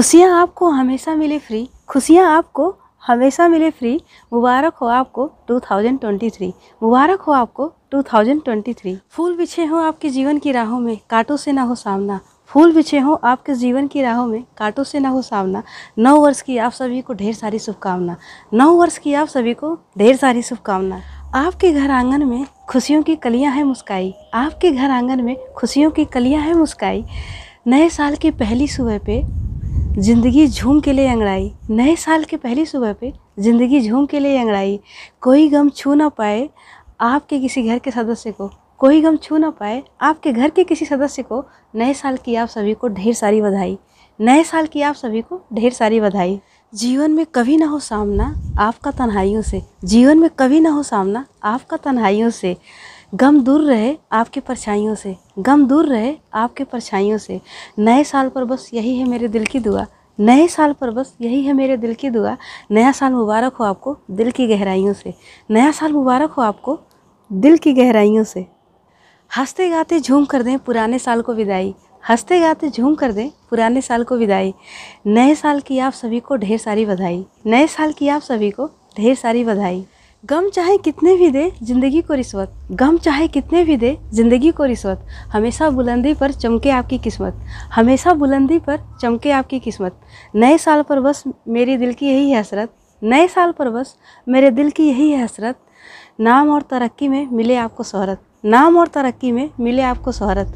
खुशियाँ आपको हमेशा मिले फ्री खुशियाँ आपको हमेशा मिले फ्री मुबारक हो आपको 2023 मुबारक हो आपको 2023 फूल बिछे हो आपके जीवन की राहों में, कांटों से ना हो सामना। फूल बिछे हो आपके जीवन की राहों में, कांटों से ना हो सामना। नौ वर्ष की आप सभी को ढेर सारी शुभकामना। नौ वर्ष की आप सभी को ढेर सारी शुभकामना। आपके घर आँगन में खुशियों की कलियाँ हैं मुस्काई। आपके घर आँगन में खुशियों की कलियाँ हैं मुस्काई। नए साल की पहली सुबह पे ज़िंदगी झूम के लिए अंगड़ाई। नए साल के पहली सुबह पे ज़िंदगी झूम के लिए अंगड़ाई। कोई गम छू ना पाए आपके किसी घर के सदस्य को। कोई गम छू ना पाए आपके घर के किसी सदस्य को। नए साल की आप सभी को ढेर सारी बधाई। नए साल की आप सभी को ढेर सारी बधाई। जीवन में कभी ना हो सामना आपका तन्हाइयों से। जीवन में कभी ना हो सामना आपका तन्हाइयों से। गम दूर रहे आपकी परछाइयों से। गम दूर रहे आपके परछाइयों से। नए साल पर बस यही है मेरे दिल की दुआ। नए साल पर बस यही है मेरे दिल की दुआ। नया साल मुबारक हो आपको दिल की गहराइयों से। नया साल मुबारक हो आपको दिल की गहराइयों से। हँसते गाते झूम कर दें पुराने साल को विदाई। हँसते गाते झूम कर दें पुराने साल को विदाई। नए साल की आप सभी को ढेर सारी बधाई। नए साल की आप सभी को ढेर सारी बधाई। गम चाहे कितने भी दे, ज़िंदगी को रिश्वत। गम चाहे कितने भी दे, ज़िंदगी को रिश्वत। हमेशा बुलंदी पर चमके आपकी किस्मत। हमेशा बुलंदी पर चमके आपकी किस्मत। नए साल पर बस मेरे दिल की यही हसरत। नए साल पर बस मेरे दिल की यही हसरत। नाम और तरक्की में मिले आपको शहरत। नाम और तरक्की में मिले आपको शहरत।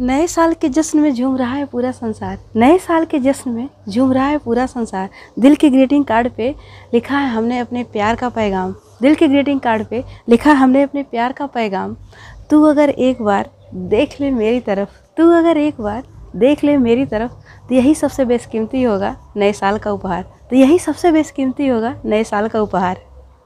नए साल के जश्न में झूम रहा है पूरा संसार। नए साल के जश्न में झूम रहा है पूरा संसार। दिल के ग्रीटिंग कार्ड पे लिखा है हमने अपने प्यार का पैगाम। दिल के ग्रीटिंग कार्ड पे लिखा है हमने अपने प्यार का पैगाम। तू अगर एक बार देख ले मेरी तरफ़, तू अगर एक बार देख ले मेरी तरफ़ तो यही सबसे बेशकीमती होगा नए साल का उपहार। तो यही सबसे बेशकीमती होगा नए साल का उपहार।